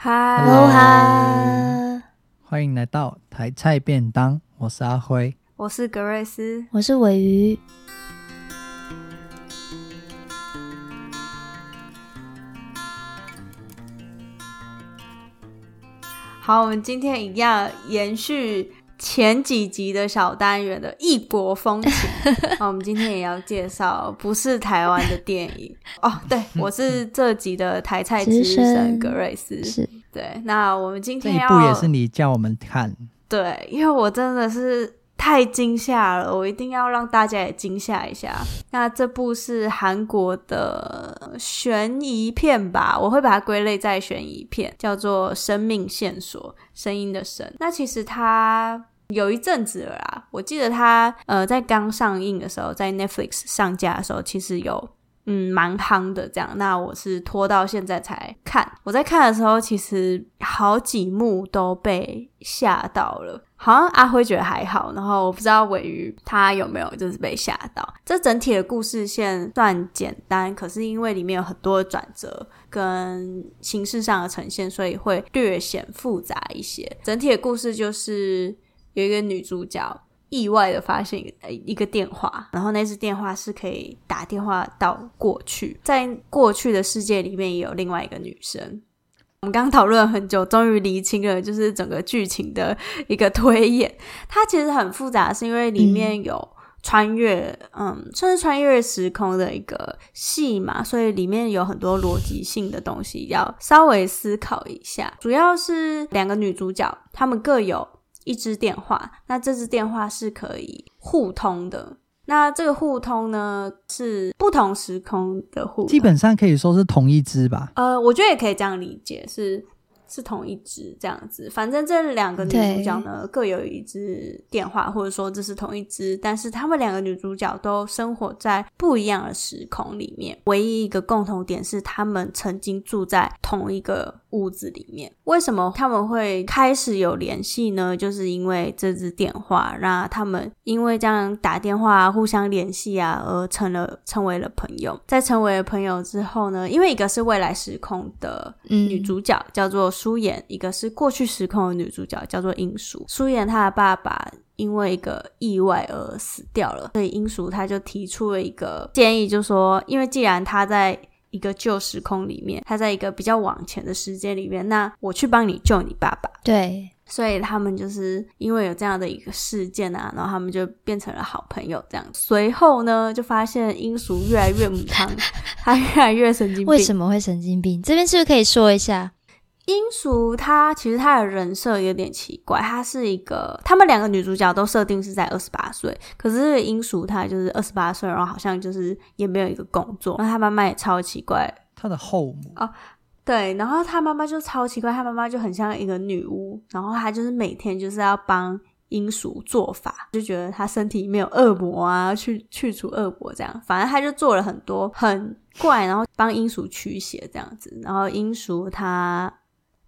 Hello 哈，欢迎来到台菜便当，我是阿辉，我是格瑞斯，我是尾鱼。好，我们今天一样延续。前几集的小单元的异国风情，那 我们今天也要介绍不是台湾的电影 哦。对，我是这集的台菜之神格瑞斯，是对。那我们今天要这一部也是你叫我们看，对，因为我真的是太惊吓了，我一定要让大家也惊吓一下。那这部是韩国的悬疑片吧？我会把它归类在悬疑片，叫做《生命线索》，声音的声。那其实它。有一阵子了啦，我记得他呃在刚上映的时候，在 Netflix 上架的时候，其实有嗯蛮夯的这样。那我是拖到现在才看。我在看的时候，其实好几幕都被吓到了。好像阿辉觉得还好，然后我不知道尾鱼他有没有就是被吓到。这整体的故事线算简单，可是因为里面有很多的转折跟形式上的呈现，所以会略显复杂一些。整体的故事就是。有一个女主角意外的发现一个电话，然后那只电话是可以打电话到过去，在过去的世界里面也有另外一个女生。我们刚刚讨论了很久，终于厘清了就是整个剧情的一个推演。它其实很复杂，是因为里面有穿越，嗯，嗯，算是穿越时空的一个戏嘛，所以里面有很多逻辑性的东西要稍微思考一下。主要是两个女主角，她们各有。一支电话，那这支电话是可以互通的。那这个互通呢，是不同时空的互通，基本上可以说是同一支吧。呃，我觉得也可以这样理解，是。是同一支这样子，反正这两个女主角呢，各有一支电话，或者说这是同一支，但是她们两个女主角都生活在不一样的时空里面。唯一一个共同点是，她们曾经住在同一个屋子里面。为什么他们会开始有联系呢？就是因为这支电话，那他们因为这样打电话互相联系啊，而成了成为了朋友。在成为了朋友之后呢，因为一个是未来时空的女主角，嗯、叫做。舒妍，一个是过去时空的女主角，叫做英淑。舒妍她的爸爸因为一个意外而死掉了，所以英淑他就提出了一个建议，就说，因为既然她在一个旧时空里面，他在一个比较往前的时间里面，那我去帮你救你爸爸。对，所以他们就是因为有这样的一个事件啊，然后他们就变成了好朋友。这样，随后呢，就发现英叔越来越母汤，他越来越神经病。为什么会神经病？这边是不是可以说一下？英叔他其实他的人设有点奇怪，他是一个，他们两个女主角都设定是在二十八岁，可是英叔她就是二十八岁，然后好像就是也没有一个工作，然后她妈妈也超奇怪，她的后母哦，对，然后他妈妈就超奇怪，他妈妈就很像一个女巫，然后她就是每天就是要帮英叔做法，就觉得他身体里面有恶魔啊，去去除恶魔这样，反正他就做了很多很怪，然后帮英叔驱邪这样子，然后英淑她。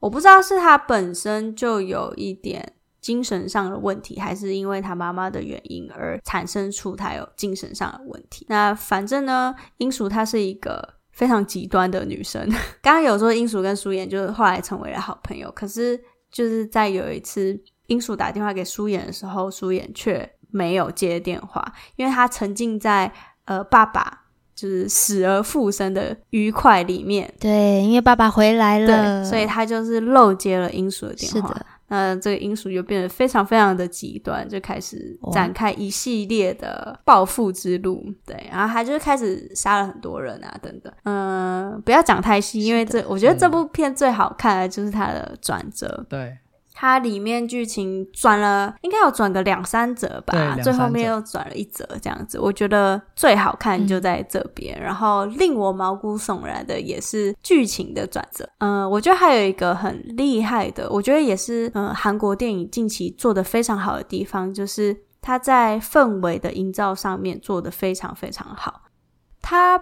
我不知道是他本身就有一点精神上的问题，还是因为他妈妈的原因而产生出他有精神上的问题。那反正呢，英淑她是一个非常极端的女生。刚刚有说英淑跟舒妍就是后来成为了好朋友，可是就是在有一次英淑打电话给舒妍的时候，舒妍却没有接电话，因为她沉浸在呃爸爸。就是死而复生的愉快里面，对，因为爸爸回来了，对，所以他就是漏接了英叔的电话。是的，那这个英叔就变得非常非常的极端，就开始展开一系列的报复之路。对，然后他就开始杀了很多人啊，等等。嗯，不要讲太细，因为这我觉得这部片最好看的就是它的转折。对。它里面剧情转了，应该有转个两三折吧，最后面又转了一折，这样子。我觉得最好看就在这边，嗯、然后令我毛骨悚然的也是剧情的转折。嗯、呃，我觉得还有一个很厉害的，我觉得也是嗯韩国电影近期做的非常好的地方，就是它在氛围的营造上面做的非常非常好。它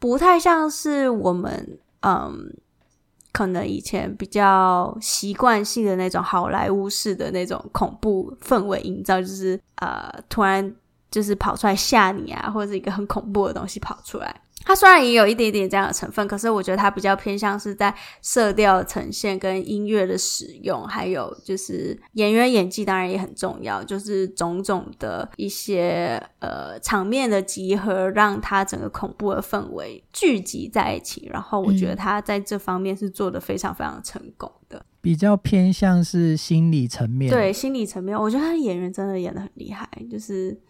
不太像是我们嗯。可能以前比较习惯性的那种好莱坞式的那种恐怖氛围营造，就是呃突然就是跑出来吓你啊，或者是一个很恐怖的东西跑出来。它虽然也有一点点这样的成分，可是我觉得它比较偏向是在色调呈现跟音乐的使用，还有就是演员演技当然也很重要，就是种种的一些呃场面的集合，让它整个恐怖的氛围聚集在一起。然后我觉得他在这方面是做的非常非常成功的，嗯、比较偏向是心理层面。对，心理层面，我觉得他演员真的演的很厉害，就是。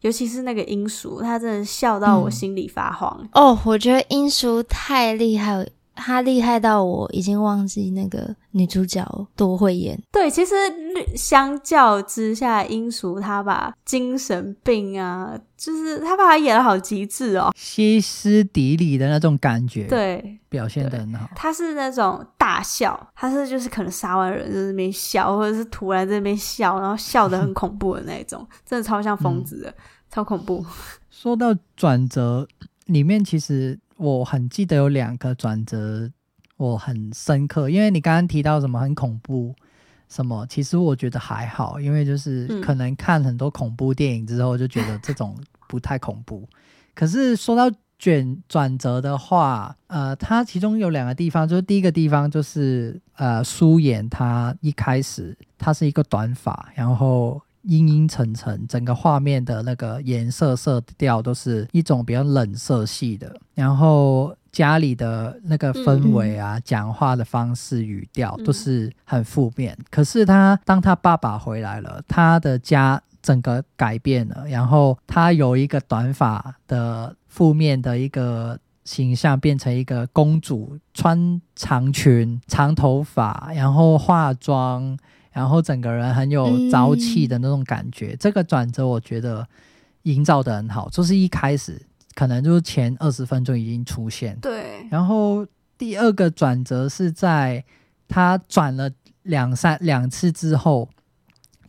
尤其是那个英叔，他真的笑到我心里发慌。嗯、哦，我觉得英叔太厉害了，他厉害到我已经忘记那个女主角多会演。对，其实相较之下，英叔他把精神病啊，就是他把他演的好极致哦，歇斯底里的那种感觉，对，表现的很好。他是那种大笑，他是就是可能杀完人就在那边笑，或者是突然在那边笑，然后笑的很恐怖的那种，真的超像疯子的。嗯超恐怖！说到转折，里面其实我很记得有两个转折，我很深刻。因为你刚刚提到什么很恐怖，什么其实我觉得还好，因为就是可能看很多恐怖电影之后就觉得这种不太恐怖。可是说到卷转折的话，呃，它其中有两个地方，就是第一个地方就是呃，苏妍她一开始她是一个短发，然后。阴阴沉沉，整个画面的那个颜色色调都是一种比较冷色系的。然后家里的那个氛围啊，讲、嗯、话的方式、语调都是很负面。嗯、可是他当他爸爸回来了，他的家整个改变了。然后他有一个短发的负面的一个形象，变成一个公主，穿长裙、长头发，然后化妆。然后整个人很有朝气的那种感觉，嗯、这个转折我觉得营造的很好，就是一开始可能就是前二十分钟已经出现，对。然后第二个转折是在他转了两三两次之后，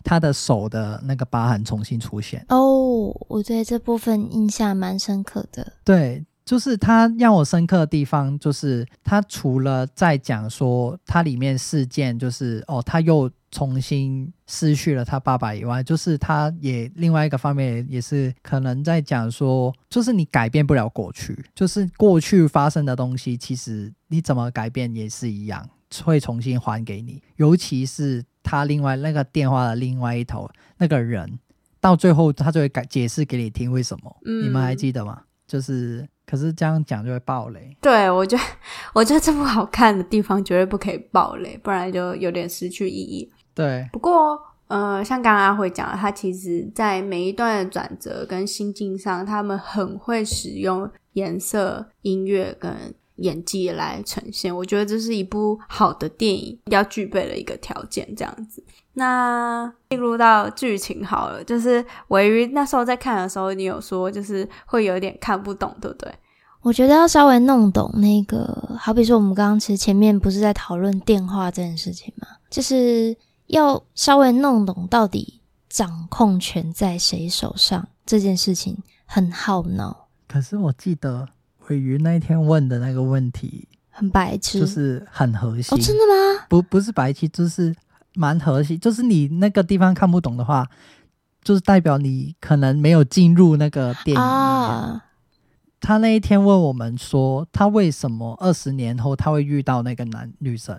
他的手的那个疤痕重新出现。哦，我对这部分印象蛮深刻的。对。就是他让我深刻的地方，就是他除了在讲说他里面事件，就是哦，他又重新失去了他爸爸以外，就是他也另外一个方面也是可能在讲说，就是你改变不了过去，就是过去发生的东西，其实你怎么改变也是一样，会重新还给你。尤其是他另外那个电话的另外一头那个人，到最后他就会改解释给你听为什么，嗯、你们还记得吗？就是。可是这样讲就会爆雷。对，我觉得，我觉得这部好看的地方绝对不可以爆雷，不然就有点失去意义。对，不过，呃，像刚刚阿辉讲的，他其实在每一段的转折跟心境上，他们很会使用颜色、音乐跟演技来呈现。我觉得这是一部好的电影要具备的一个条件，这样子。那进入到剧情好了，就是鮪鱼那时候在看的时候，你有说就是会有点看不懂，对不对？我觉得要稍微弄懂那个，好比说我们刚刚其实前面不是在讨论电话这件事情吗？就是要稍微弄懂到底掌控权在谁手上这件事情很耗脑。可是我记得鮪鱼那一天问的那个问题很白痴，就是很核心。哦，真的吗？不，不是白痴，就是。蛮核心，就是你那个地方看不懂的话，就是代表你可能没有进入那个电影里面。啊。他那一天问我们说，他为什么二十年后他会遇到那个男女生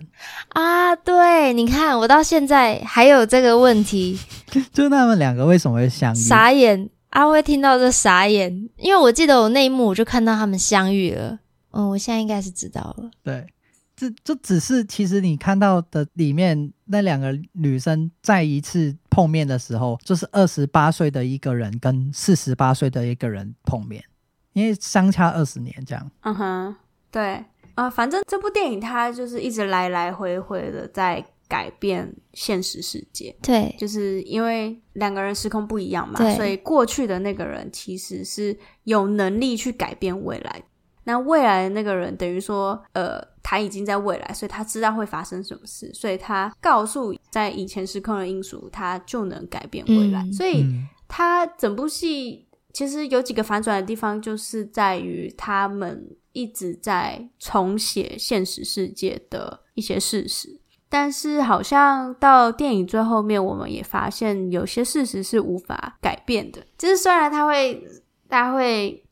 啊？对，你看我到现在还有这个问题，就他们两个为什么会相遇？傻眼，阿辉听到这傻眼，因为我记得我那一幕我就看到他们相遇了。嗯，我现在应该是知道了。对。这这只是其实你看到的里面那两个女生再一次碰面的时候，就是二十八岁的一个人跟四十八岁的一个人碰面，因为相差二十年这样。嗯哼，对，啊、呃，反正这部电影它就是一直来来回回的在改变现实世界。对，就是因为两个人时空不一样嘛，所以过去的那个人其实是有能力去改变未来。那未来的那个人等于说，呃，他已经在未来，所以他知道会发生什么事，所以他告诉在以前时空的因素，他就能改变未来。嗯、所以他整部戏其实有几个反转的地方，就是在于他们一直在重写现实世界的一些事实，但是好像到电影最后面，我们也发现有些事实是无法改变的。就是虽然他会，大家会。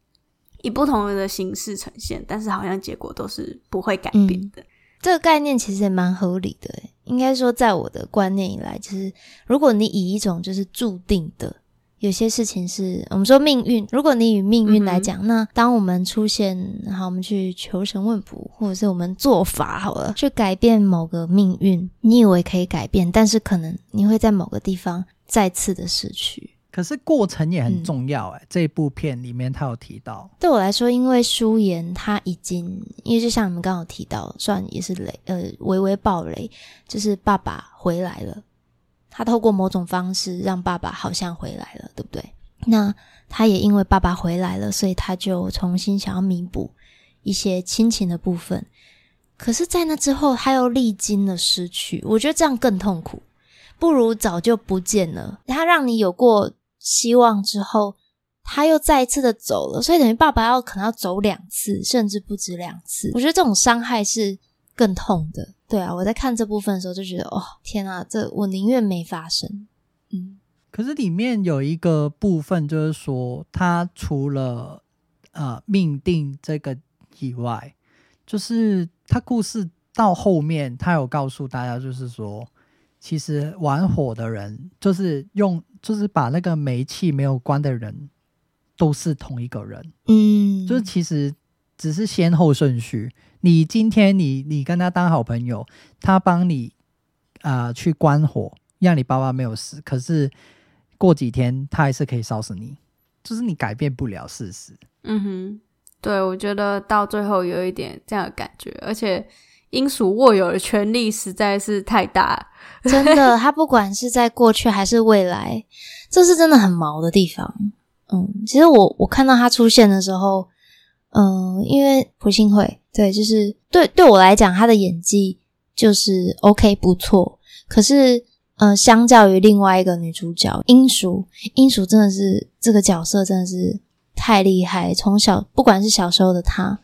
以不同的形式呈现，但是好像结果都是不会改变的。嗯，这个概念其实也蛮合理的，应该说，在我的观念以来，就是如果你以一种就是注定的。有些事情是我们说命运，如果你以命运来讲，嗯、那当我们出现，好，我们去求神问卜，或者是我们做法好了，去改变某个命运，你以为可以改变，但是可能你会在某个地方再次的失去。可是过程也很重要哎、欸，嗯、这部片里面他有提到，对我来说，因为舒言他已经，因为就像你们刚刚有提到，算也是雷，呃，微微暴雷，就是爸爸回来了。他透过某种方式让爸爸好像回来了，对不对？那他也因为爸爸回来了，所以他就重新想要弥补一些亲情的部分。可是，在那之后，他又历经了失去，我觉得这样更痛苦，不如早就不见了。他让你有过希望之后，他又再一次的走了，所以等于爸爸要可能要走两次，甚至不止两次。我觉得这种伤害是更痛的。对啊，我在看这部分的时候就觉得，哦，天啊，这我宁愿没发生。嗯，可是里面有一个部分，就是说他除了呃命定这个以外，就是他故事到后面，他有告诉大家，就是说，其实玩火的人，就是用，就是把那个煤气没有关的人，都是同一个人。嗯，就是其实。只是先后顺序。你今天你你跟他当好朋友，他帮你啊、呃、去关火，让你爸爸没有死。可是过几天他还是可以烧死你，就是你改变不了事实。嗯哼，对，我觉得到最后有一点这样的感觉，而且英属握有的权力实在是太大，真的。他不管是在过去还是未来，这是真的很毛的地方。嗯，其实我我看到他出现的时候。嗯，因为朴信惠，对，就是对对我来讲，他的演技就是 OK 不错。可是，呃，相较于另外一个女主角英淑，英淑真的是这个角色真的是太厉害。从小不管是小时候的她，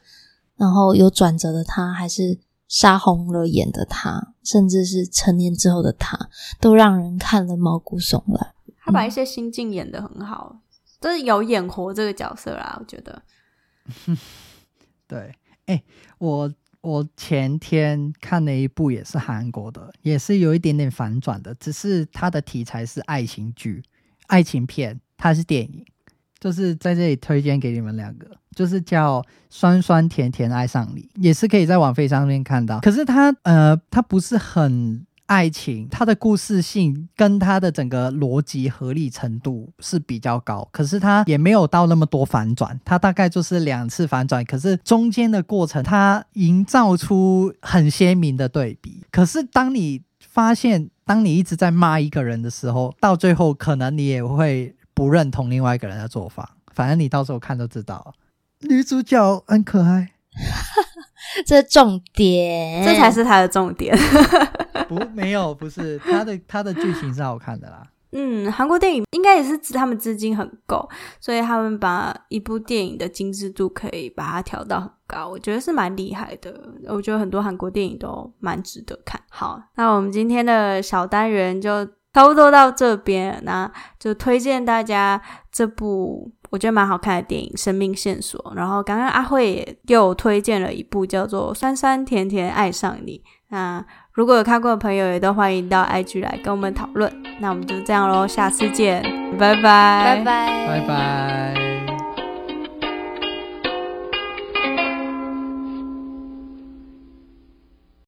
然后有转折的她，还是杀红了眼的她，甚至是成年之后的她，都让人看了毛骨悚然。她把一些心境演得很好，就、嗯、是有演活这个角色啦，我觉得。对，哎、我我前天看了一部也是韩国的，也是有一点点反转的，只是它的题材是爱情剧、爱情片，它是电影，就是在这里推荐给你们两个，就是叫《酸酸甜甜爱上你》，也是可以在网飞上面看到。可是它呃，它不是很。爱情，它的故事性跟它的整个逻辑合理程度是比较高，可是它也没有到那么多反转，它大概就是两次反转，可是中间的过程它营造出很鲜明的对比。可是当你发现，当你一直在骂一个人的时候，到最后可能你也会不认同另外一个人的做法。反正你到时候看就知道，女主角很可爱，这重点，这才是他的重点。不，没有，不是他的，他的剧情是好看的啦。嗯，韩国电影应该也是他们资金很够，所以他们把一部电影的精致度可以把它调到很高，我觉得是蛮厉害的。我觉得很多韩国电影都蛮值得看。好，那我们今天的小单元就差不多到这边，那就推荐大家这部我觉得蛮好看的电影《生命线索》。然后刚刚阿慧也给我推荐了一部叫做《酸酸甜甜爱上你》。那如果有看过的朋友，也都欢迎到 IG 来跟我们讨论。那我们就这样喽，下次见，拜拜，拜拜，拜拜。